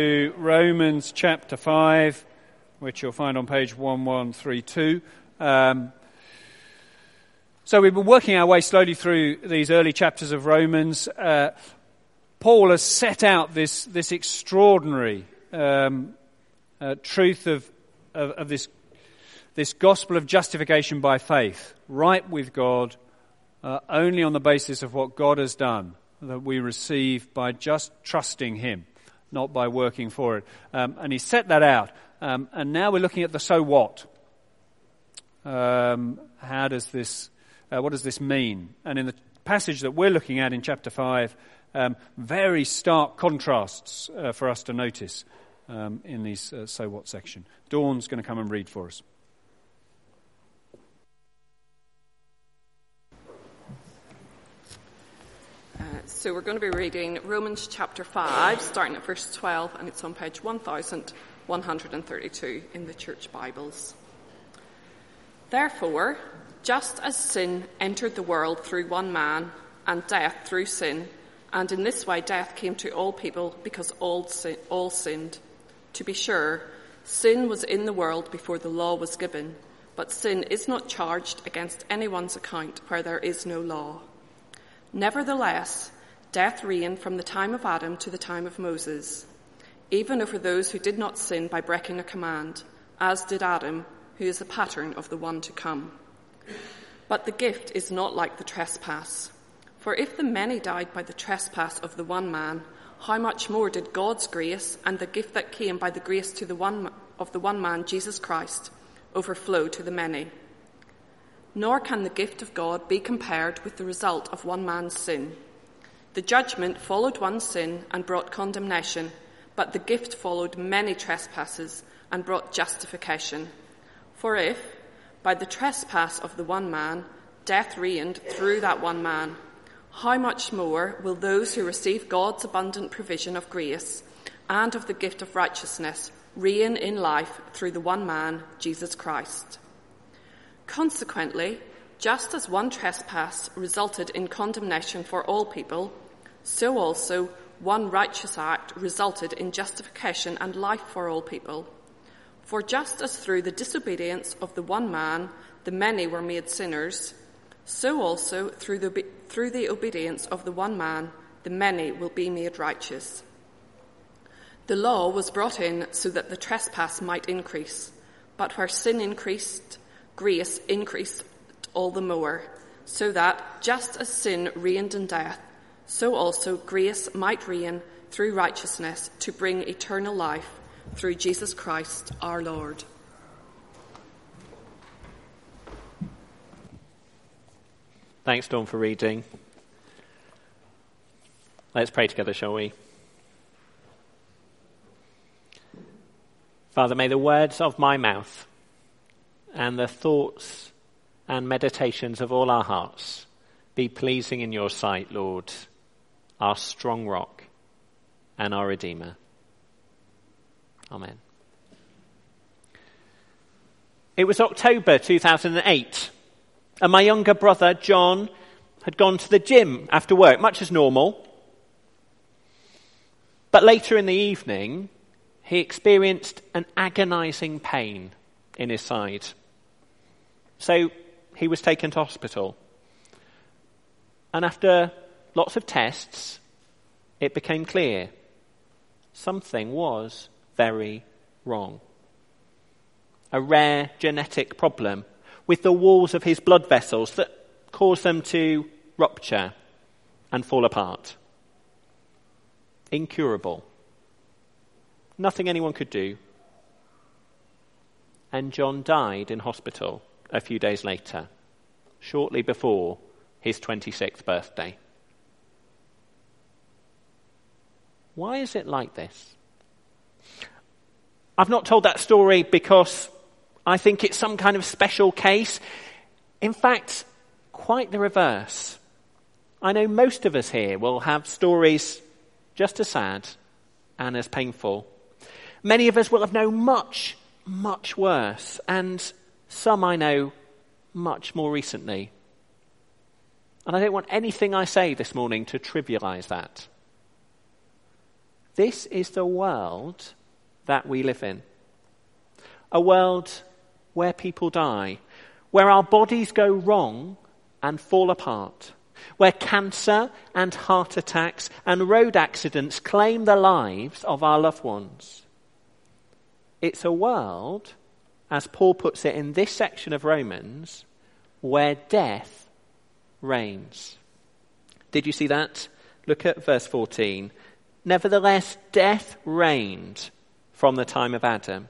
to Romans chapter 5, which you'll find on page 1132. Um, so we've been working our way slowly through these early chapters of Romans. Uh, Paul has set out this, this extraordinary um, uh, truth of, of, of this, this gospel of justification by faith, right with God, uh, only on the basis of what God has done, that we receive by just trusting Him not by working for it. Um, and he set that out. Um, and now we're looking at the so what. Um, how does this, uh, what does this mean? And in the passage that we're looking at in chapter 5, um, very stark contrasts uh, for us to notice um, in this uh, so what section. Dawn's going to come and read for us. So we're going to be reading Romans chapter 5, starting at verse 12, and it's on page 1132 in the Church Bibles. Therefore, just as sin entered the world through one man, and death through sin, and in this way death came to all people because all, sin, all sinned. To be sure, sin was in the world before the law was given, but sin is not charged against anyone's account where there is no law. Nevertheless, Death reigned from the time of Adam to the time of Moses, even over those who did not sin by breaking a command, as did Adam, who is the pattern of the one to come. But the gift is not like the trespass. For if the many died by the trespass of the one man, how much more did God's grace and the gift that came by the grace to the one of the one man, Jesus Christ, overflow to the many? Nor can the gift of God be compared with the result of one man's sin. The judgment followed one sin and brought condemnation, but the gift followed many trespasses and brought justification. For if, by the trespass of the one man, death reigned through that one man, how much more will those who receive God's abundant provision of grace and of the gift of righteousness reign in life through the one man, Jesus Christ? Consequently, just as one trespass resulted in condemnation for all people, so also one righteous act resulted in justification and life for all people. For just as through the disobedience of the one man the many were made sinners, so also through the, through the obedience of the one man the many will be made righteous. The law was brought in so that the trespass might increase, but where sin increased, grace increased all the more, so that just as sin reigned in death, so also grace might reign through righteousness to bring eternal life through Jesus Christ our Lord. Thanks, Dawn, for reading. Let's pray together, shall we? Father, may the words of my mouth and the thoughts and meditations of all our hearts be pleasing in your sight, Lord, our strong rock and our Redeemer. Amen. It was October 2008, and my younger brother, John, had gone to the gym after work, much as normal. But later in the evening, he experienced an agonizing pain in his side. So he was taken to hospital. And after lots of tests, it became clear something was very wrong. A rare genetic problem with the walls of his blood vessels that caused them to rupture and fall apart. Incurable. Nothing anyone could do. And John died in hospital a few days later, shortly before his 26th birthday. Why is it like this? I've not told that story because I think it's some kind of special case. In fact, quite the reverse. I know most of us here will have stories just as sad and as painful. Many of us will have known much, much worse. And some I know much more recently. And I don't want anything I say this morning to trivialize that. This is the world that we live in. A world where people die, where our bodies go wrong and fall apart, where cancer and heart attacks and road accidents claim the lives of our loved ones. It's a world, as Paul puts it in this section of Romans, where death reigns. Did you see that? Look at verse 14. Nevertheless, death reigned from the time of Adam.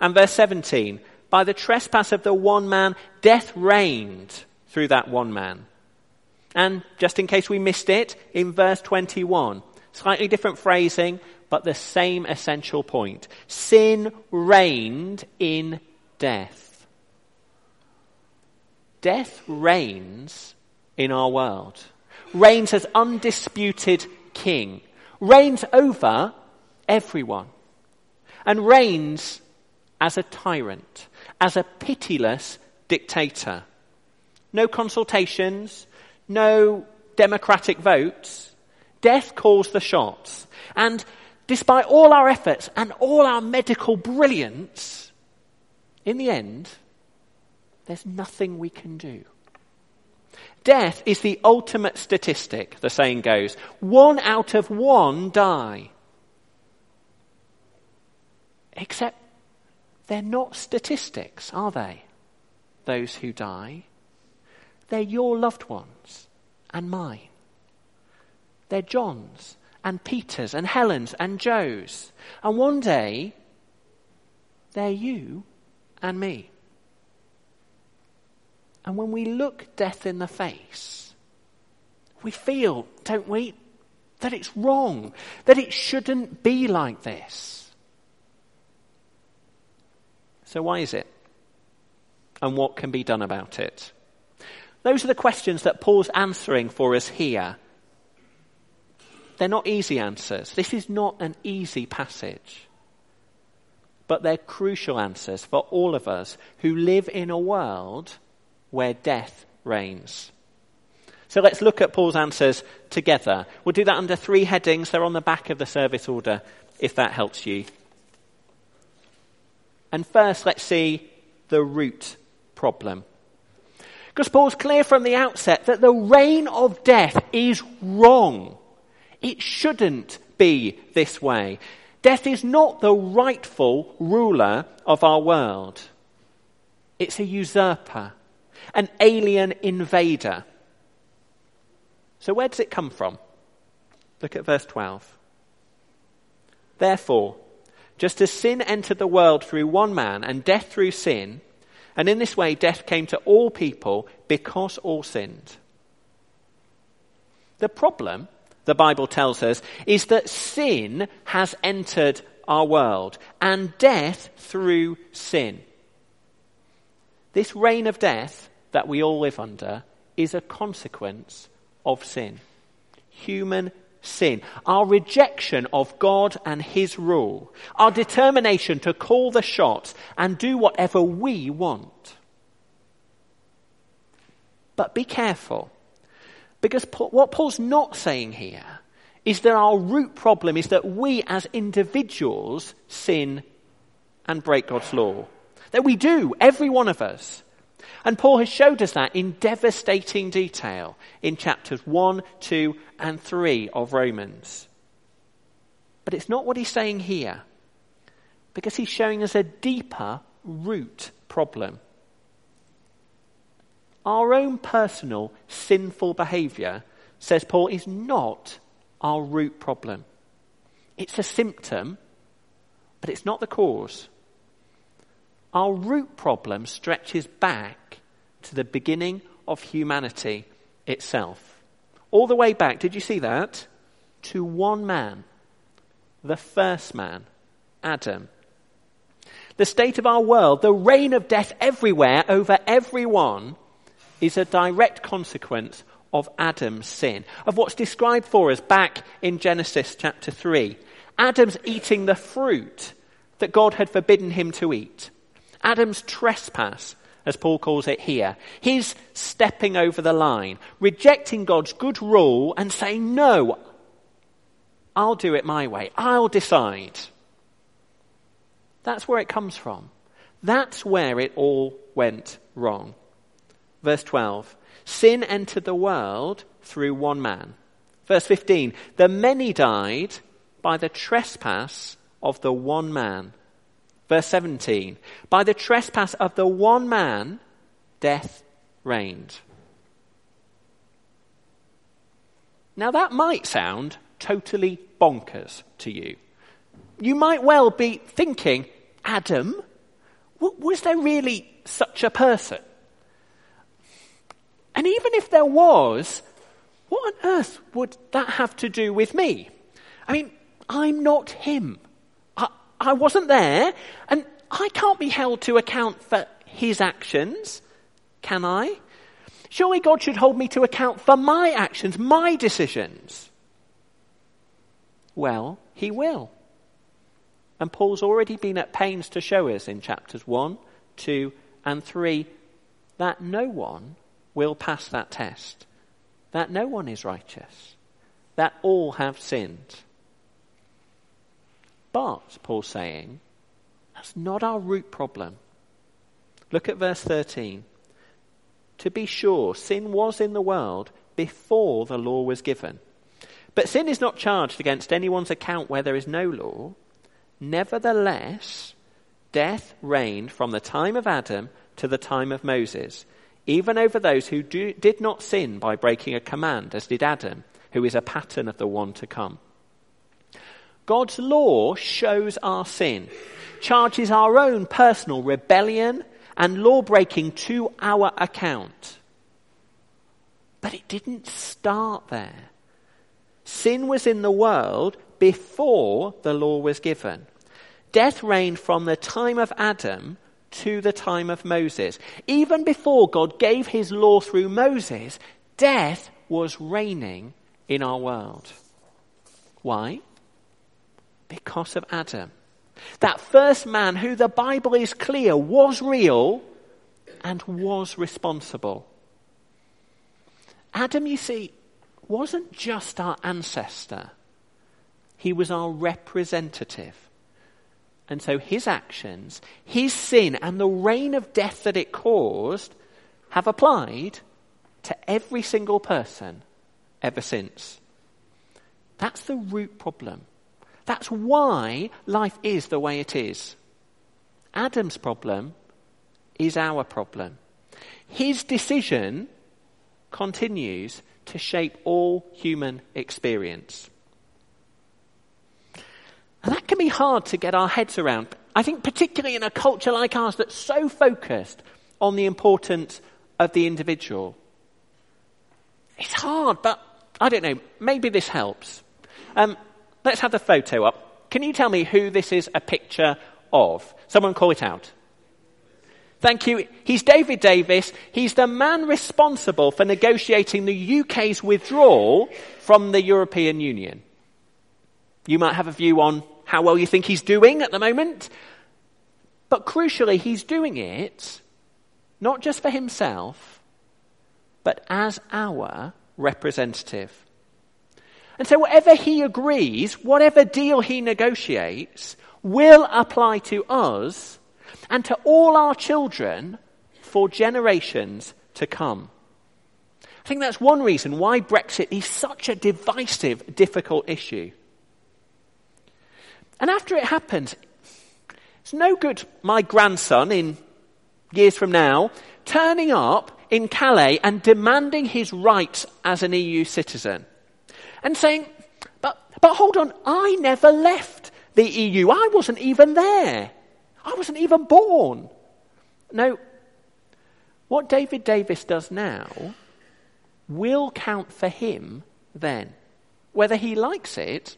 And verse 17, by the trespass of the one man, death reigned through that one man. And just in case we missed it, in verse 21, slightly different phrasing, but the same essential point. Sin reigned in death. Death reigns in our world, reigns as undisputed king, reigns over everyone, and reigns as a tyrant, as a pitiless dictator. No consultations, no democratic votes. Death calls the shots. And despite all our efforts and all our medical brilliance, in the end, there's nothing we can do. Death is the ultimate statistic, the saying goes. One out of one die. Except they're not statistics, are they? Those who die. They're your loved ones and mine. They're John's and Peter's and Helen's and Joe's. And one day, they're you and me. And when we look death in the face, we feel, don't we, that it's wrong, that it shouldn't be like this. So, why is it? And what can be done about it? Those are the questions that Paul's answering for us here. They're not easy answers. This is not an easy passage. But they're crucial answers for all of us who live in a world where death reigns. So let's look at Paul's answers together. We'll do that under three headings. They're on the back of the service order, if that helps you. And first, let's see the root problem. Because Paul's clear from the outset that the reign of death is wrong. It shouldn't be this way. Death is not the rightful ruler of our world. It's a usurper, an alien invader. So where does it come from? Look at verse 12. Therefore, just as sin entered the world through one man and death through sin, and in this way, death came to all people because all sinned. The problem, the Bible tells us, is that sin has entered our world and death through sin. This reign of death that we all live under is a consequence of sin. Human sin, our rejection of God and His rule, our determination to call the shots and do whatever we want. But be careful, because what Paul's not saying here is that our root problem is that we as individuals sin and break God's law. That we do, every one of us. And Paul has showed us that in devastating detail in chapters 1, 2, and 3 of Romans. But it's not what he's saying here, because he's showing us a deeper root problem. Our own personal sinful behavior, says Paul, is not our root problem. It's a symptom, but it's not the cause. Our root problem stretches back to the beginning of humanity itself. All the way back, did you see that? To one man, the first man, Adam. The state of our world, the reign of death everywhere over everyone, is a direct consequence of Adam's sin, of what's described for us back in Genesis chapter 3. Adam's eating the fruit that God had forbidden him to eat. Adam's trespass, as Paul calls it here, his stepping over the line, rejecting God's good rule and saying, No, I'll do it my way. I'll decide. That's where it comes from. That's where it all went wrong. Verse 12 Sin entered the world through one man. Verse 15 The many died by the trespass of the one man. Verse 17 By the trespass of the one man, death reigned. Now that might sound totally bonkers to you. You might well be thinking, Adam, was there really such a person? And even if there was, what on earth would that have to do with me? I mean, I'm not him. I, wasn't there, and I can't be held to account for his actions, can I? Surely God should hold me to account for my actions, my decisions. Well, he will. And Paul's already been at pains to show us in chapters 1, 2, and 3 that no one will pass that test, that no one is righteous, that all have sinned. But, Paul's saying, that's not our root problem. Look at verse 13. To be sure, sin was in the world before the law was given. But sin is not charged against anyone's account where there is no law. Nevertheless, death reigned from the time of Adam to the time of Moses, even over those who do, did not sin by breaking a command, as did Adam, who is a pattern of the one to come. God's law shows our sin, charges our own personal rebellion and law breaking to our account. But it didn't start there. Sin was in the world before the law was given. Death reigned from the time of Adam to the time of Moses. Even before God gave his law through Moses, death was reigning in our world. Why? Because of Adam. That first man who the Bible is clear was real and was responsible. Adam, you see, wasn't just our ancestor, he was our representative. And so his actions, his sin, and the reign of death that it caused have applied to every single person ever since. That's the root problem. That's why life is the way it is. Adam's problem is our problem. His decision continues to shape all human experience. And that can be hard to get our heads around. I think, particularly in a culture like ours that's so focused on the importance of the individual. It's hard, but I don't know, maybe this helps. Um, let's have the photo up. Can you tell me who this is a picture of? Someone call it out. Thank you. He's David Davis. He's the man responsible for negotiating the UK's withdrawal from the European Union. You might have a view on how well you think he's doing at the moment. But crucially, he's doing it not just for himself, but as our representative. And so, whatever he agrees, whatever deal he negotiates, will apply to us and to all our children for generations to come. I think that's one reason why Brexit is such a divisive, difficult issue. And after it happens, it's no good my grandson in years from now turning up in Calais and demanding his rights as an EU citizen and saying, but, but hold on, I never left the EU. I wasn't even there. I wasn't even born. No, what David Davis does now will count for him then, whether he likes it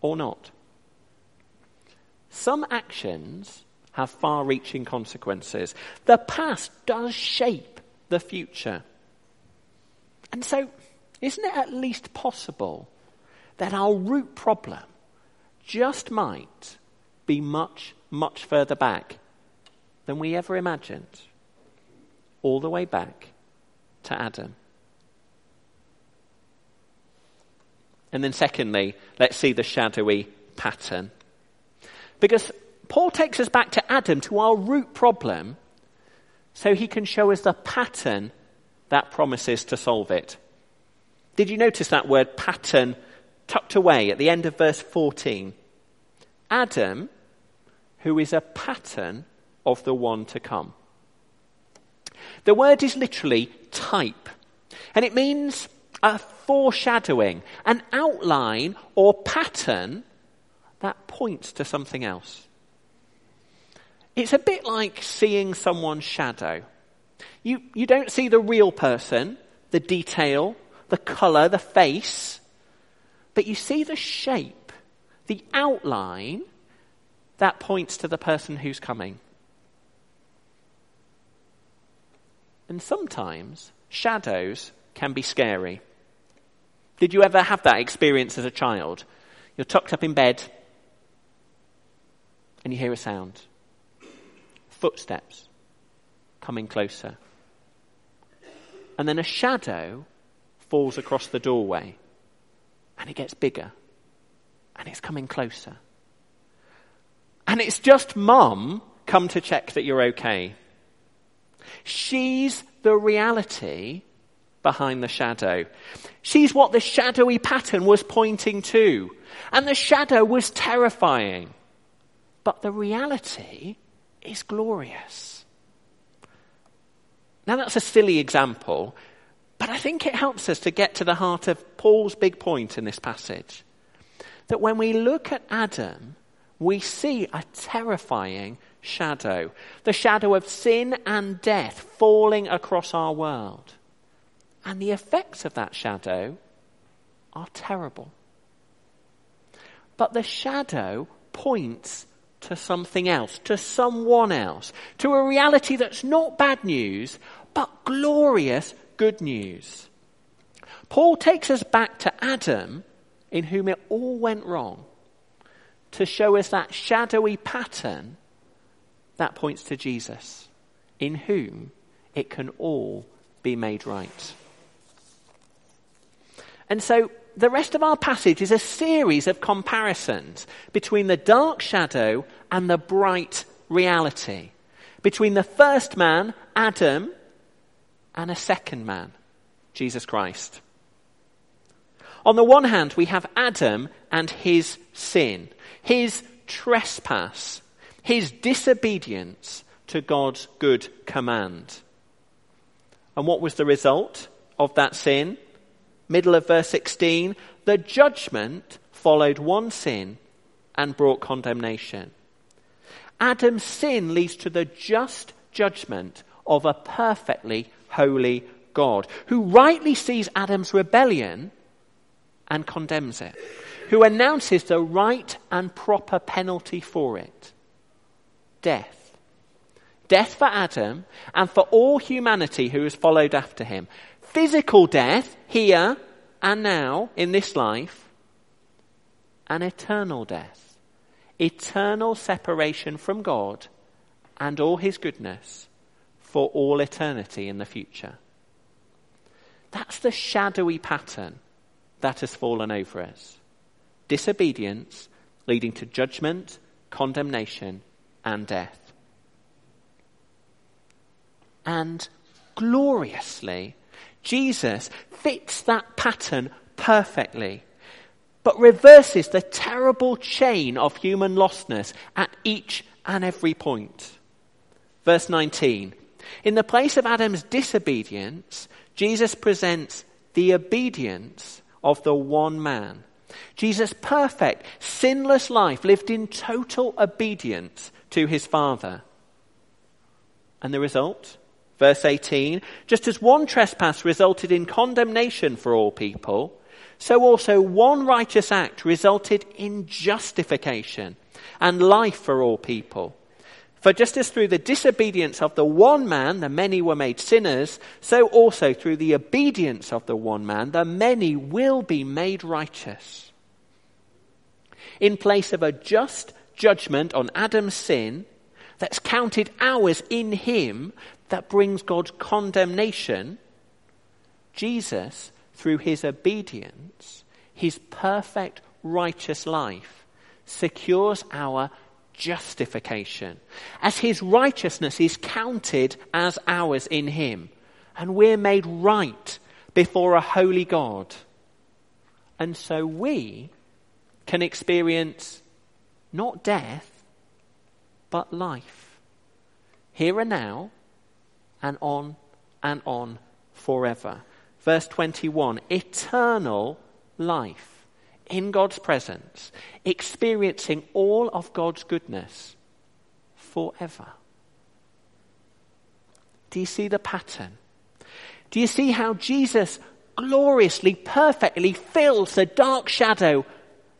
or not. Some actions have far reaching consequences. The past does shape the future. And so, isn't it at least possible that our root problem just might be much, much further back than we ever imagined? All the way back to Adam. And then, secondly, let's see the shadowy pattern. Because Paul takes us back to Adam, to our root problem, so he can show us the pattern that promises to solve it. Did you notice that word pattern tucked away at the end of verse 14? Adam, who is a pattern of the one to come. The word is literally type, and it means a foreshadowing, an outline or pattern that points to something else. It's a bit like seeing someone's shadow. You, you don't see the real person, the detail, the colour, the face, but you see the shape, the outline that points to the person who's coming. And sometimes shadows can be scary. Did you ever have that experience as a child? You're tucked up in bed and you hear a sound. Footsteps coming closer. And then a shadow falls across the doorway and it gets bigger and it's coming closer. And it's just mum come to check that you're okay. She's the reality behind the shadow. She's what the shadowy pattern was pointing to. And the shadow was terrifying. But the reality is glorious. Now, that's a silly example, but I think it helps us to get to the heart of Paul's big point in this passage. That when we look at Adam, we see a terrifying shadow the shadow of sin and death falling across our world. And the effects of that shadow are terrible. But the shadow points to something else, to someone else, to a reality that's not bad news, but glorious good news. Paul takes us back to Adam, in whom it all went wrong, to show us that shadowy pattern that points to Jesus, in whom it can all be made right. And so the rest of our passage is a series of comparisons between the dark shadow and the bright reality, between the first man, Adam, and a second man, Jesus Christ. On the one hand, we have Adam and his sin, his trespass, his disobedience to God's good command. And what was the result of that sin? Middle of verse 16, the judgment followed one sin and brought condemnation. Adam's sin leads to the just judgment of a perfectly holy God, who rightly sees Adam's rebellion and condemns it, who announces the right and proper penalty for it death. Death for Adam and for all humanity who has followed after him. Physical death here and now in this life, and eternal death. Eternal separation from God and all his goodness for all eternity in the future. That's the shadowy pattern that has fallen over us. Disobedience leading to judgment, condemnation, and death. And gloriously, Jesus fits that pattern perfectly, but reverses the terrible chain of human lostness at each and every point. Verse 19 In the place of Adam's disobedience, Jesus presents the obedience of the one man. Jesus' perfect, sinless life lived in total obedience to his Father. And the result? Verse 18 Just as one trespass resulted in condemnation for all people, so also one righteous act resulted in justification and life for all people. For just as through the disobedience of the one man the many were made sinners, so also through the obedience of the one man the many will be made righteous. In place of a just judgment on Adam's sin that's counted ours in him that brings God's condemnation, Jesus, through his obedience, his perfect righteous life, secures our justification, as his righteousness is counted as ours in him, and we're made right before a holy God. And so we can experience not death, but life. Here and now, and on and on forever. Verse 21 eternal life in God's presence, experiencing all of God's goodness forever. Do you see the pattern? Do you see how Jesus gloriously, perfectly fills the dark shadow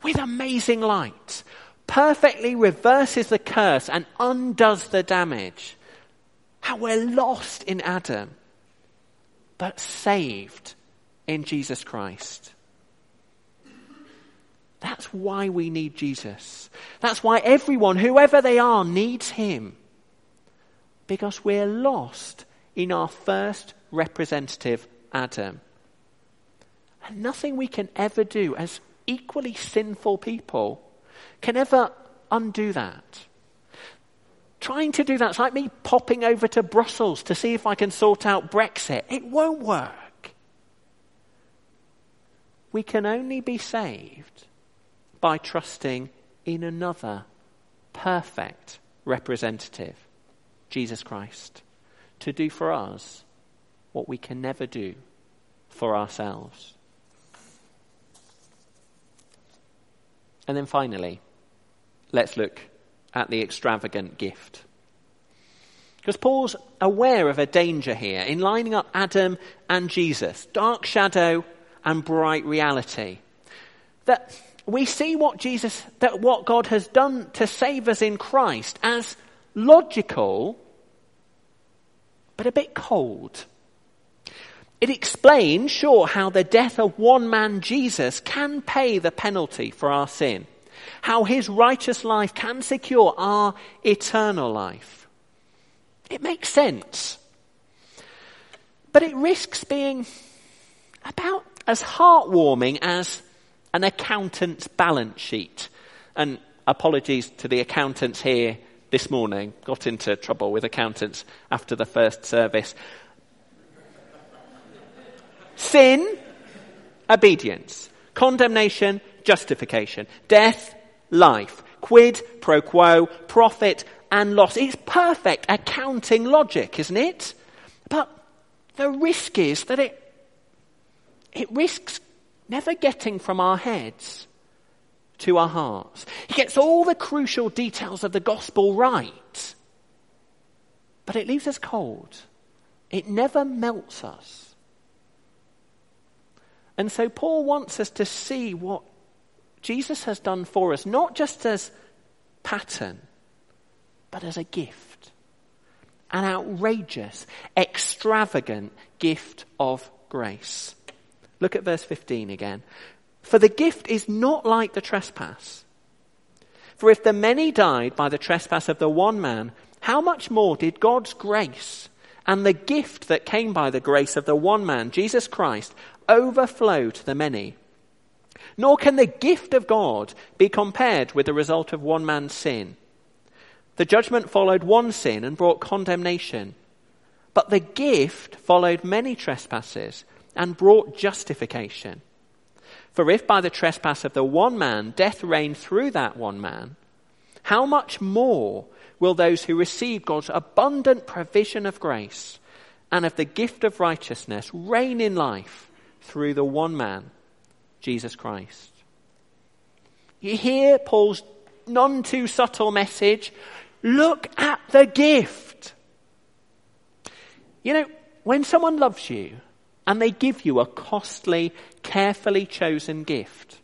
with amazing light? Perfectly reverses the curse and undoes the damage. How we're lost in Adam, but saved in Jesus Christ. That's why we need Jesus. That's why everyone, whoever they are, needs him. Because we're lost in our first representative, Adam. And nothing we can ever do as equally sinful people can ever undo that. Trying to do that's like me popping over to Brussels to see if I can sort out Brexit. It won't work. We can only be saved by trusting in another perfect representative, Jesus Christ, to do for us what we can never do for ourselves. And then finally, let's look at the extravagant gift. Because Paul's aware of a danger here in lining up Adam and Jesus, dark shadow and bright reality. That we see what Jesus, that what God has done to save us in Christ as logical, but a bit cold. It explains, sure, how the death of one man, Jesus, can pay the penalty for our sin. How his righteous life can secure our eternal life. It makes sense. But it risks being about as heartwarming as an accountant's balance sheet. And apologies to the accountants here this morning. Got into trouble with accountants after the first service. Sin, obedience. Condemnation, justification. Death, life. Quid pro quo, profit and loss. It's perfect accounting logic, isn't it? But the risk is that it, it risks never getting from our heads to our hearts. He gets all the crucial details of the gospel right, but it leaves us cold. It never melts us. And so Paul wants us to see what Jesus has done for us, not just as pattern, but as a gift. An outrageous, extravagant gift of grace. Look at verse 15 again. For the gift is not like the trespass. For if the many died by the trespass of the one man, how much more did God's grace and the gift that came by the grace of the one man, Jesus Christ, overflow to the many? Nor can the gift of God be compared with the result of one man's sin. The judgment followed one sin and brought condemnation. But the gift followed many trespasses and brought justification. For if by the trespass of the one man death reigned through that one man, how much more will those who receive God's abundant provision of grace and of the gift of righteousness reign in life through the one man, Jesus Christ? You hear Paul's none too subtle message look at the gift. You know, when someone loves you, and they give you a costly, carefully chosen gift.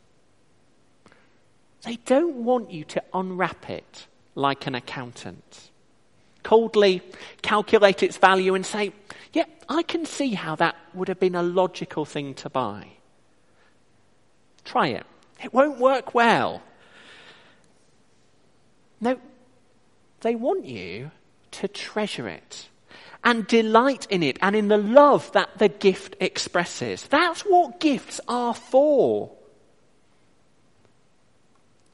They don't want you to unwrap it like an accountant. Coldly calculate its value and say, yeah, I can see how that would have been a logical thing to buy. Try it. It won't work well. No, they want you to treasure it and delight in it and in the love that the gift expresses. That's what gifts are for.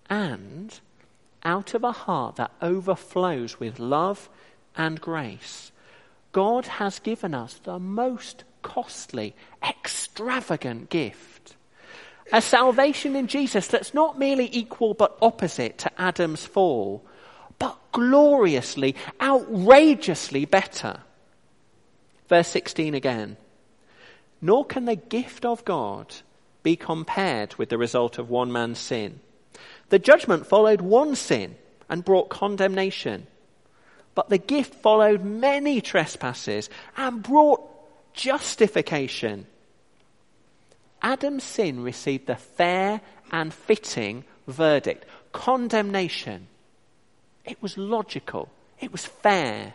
And out of a heart that overflows with love and grace, God has given us the most costly, extravagant gift. A salvation in Jesus that's not merely equal but opposite to Adam's fall, but gloriously, outrageously better. Verse 16 again. Nor can the gift of God be compared with the result of one man's sin. The judgment followed one sin and brought condemnation. But the gift followed many trespasses and brought justification. Adam's sin received the fair and fitting verdict condemnation. It was logical, it was fair.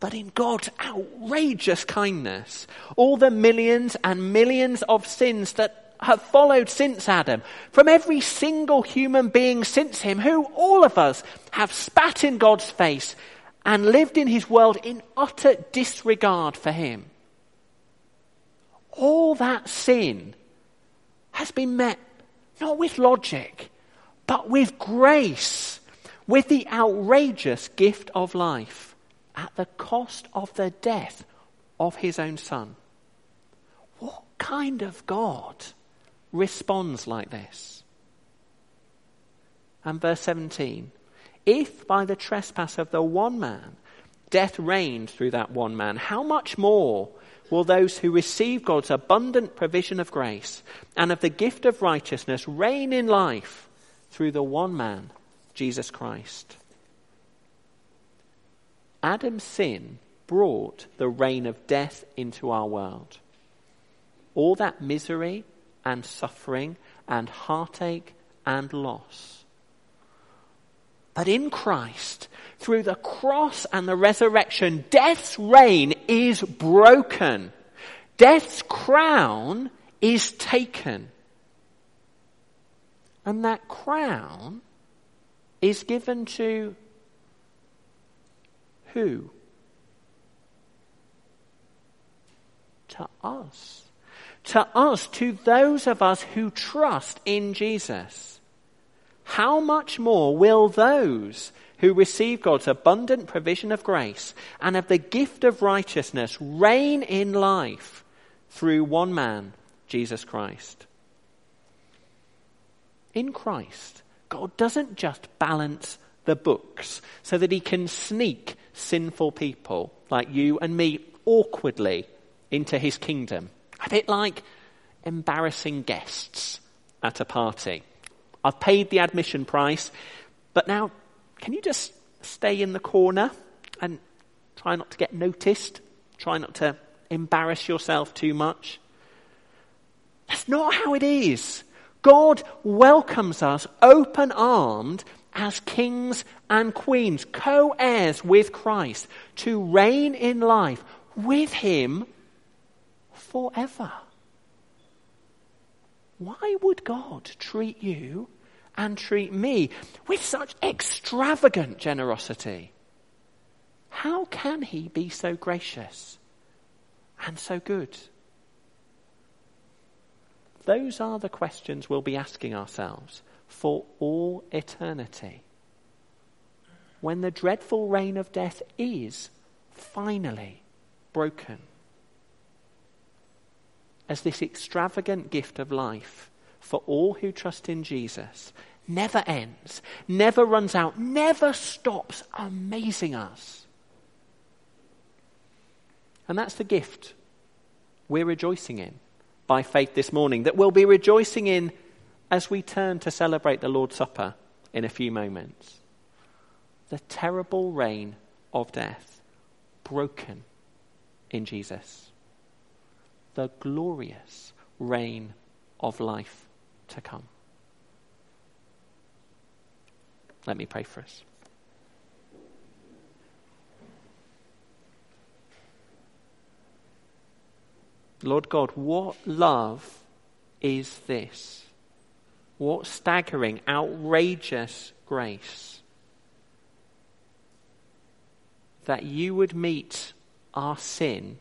But in God's outrageous kindness, all the millions and millions of sins that have followed since Adam, from every single human being since him, who all of us have spat in God's face and lived in his world in utter disregard for him. All that sin has been met not with logic, but with grace, with the outrageous gift of life at the cost of the death of his own son. What kind of God responds like this? And verse 17 If by the trespass of the one man death reigned through that one man, how much more will those who receive God's abundant provision of grace and of the gift of righteousness reign in life through the one man, Jesus Christ? Adam's sin brought the reign of death into our world. All that misery and suffering and heartache and loss. But in Christ, through the cross and the resurrection, death's reign is broken. Death's crown is taken. And that crown is given to who? To us. To us, to those of us who trust in Jesus. How much more will those who receive God's abundant provision of grace and of the gift of righteousness reign in life through one man, Jesus Christ? In Christ, God doesn't just balance the books so that he can sneak sinful people like you and me awkwardly into his kingdom. A bit like embarrassing guests at a party. I've paid the admission price, but now can you just stay in the corner and try not to get noticed? Try not to embarrass yourself too much? That's not how it is. God welcomes us open armed as kings and queens, co heirs with Christ, to reign in life with Him forever. Why would God treat you and treat me with such extravagant generosity? How can He be so gracious and so good? Those are the questions we'll be asking ourselves for all eternity. When the dreadful reign of death is finally broken. As this extravagant gift of life for all who trust in Jesus never ends, never runs out, never stops amazing us. And that's the gift we're rejoicing in by faith this morning, that we'll be rejoicing in as we turn to celebrate the Lord's Supper in a few moments. The terrible reign of death broken in Jesus. The glorious reign of life to come. Let me pray for us. Lord God, what love is this? What staggering, outrageous grace. That you would meet our sin,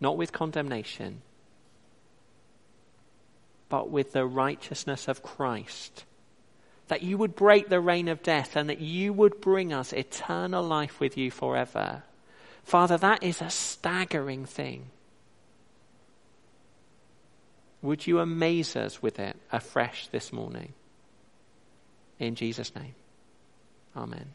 not with condemnation, but with the righteousness of Christ. That you would break the reign of death and that you would bring us eternal life with you forever. Father, that is a staggering thing. Would you amaze us with it afresh this morning? In Jesus' name. Amen.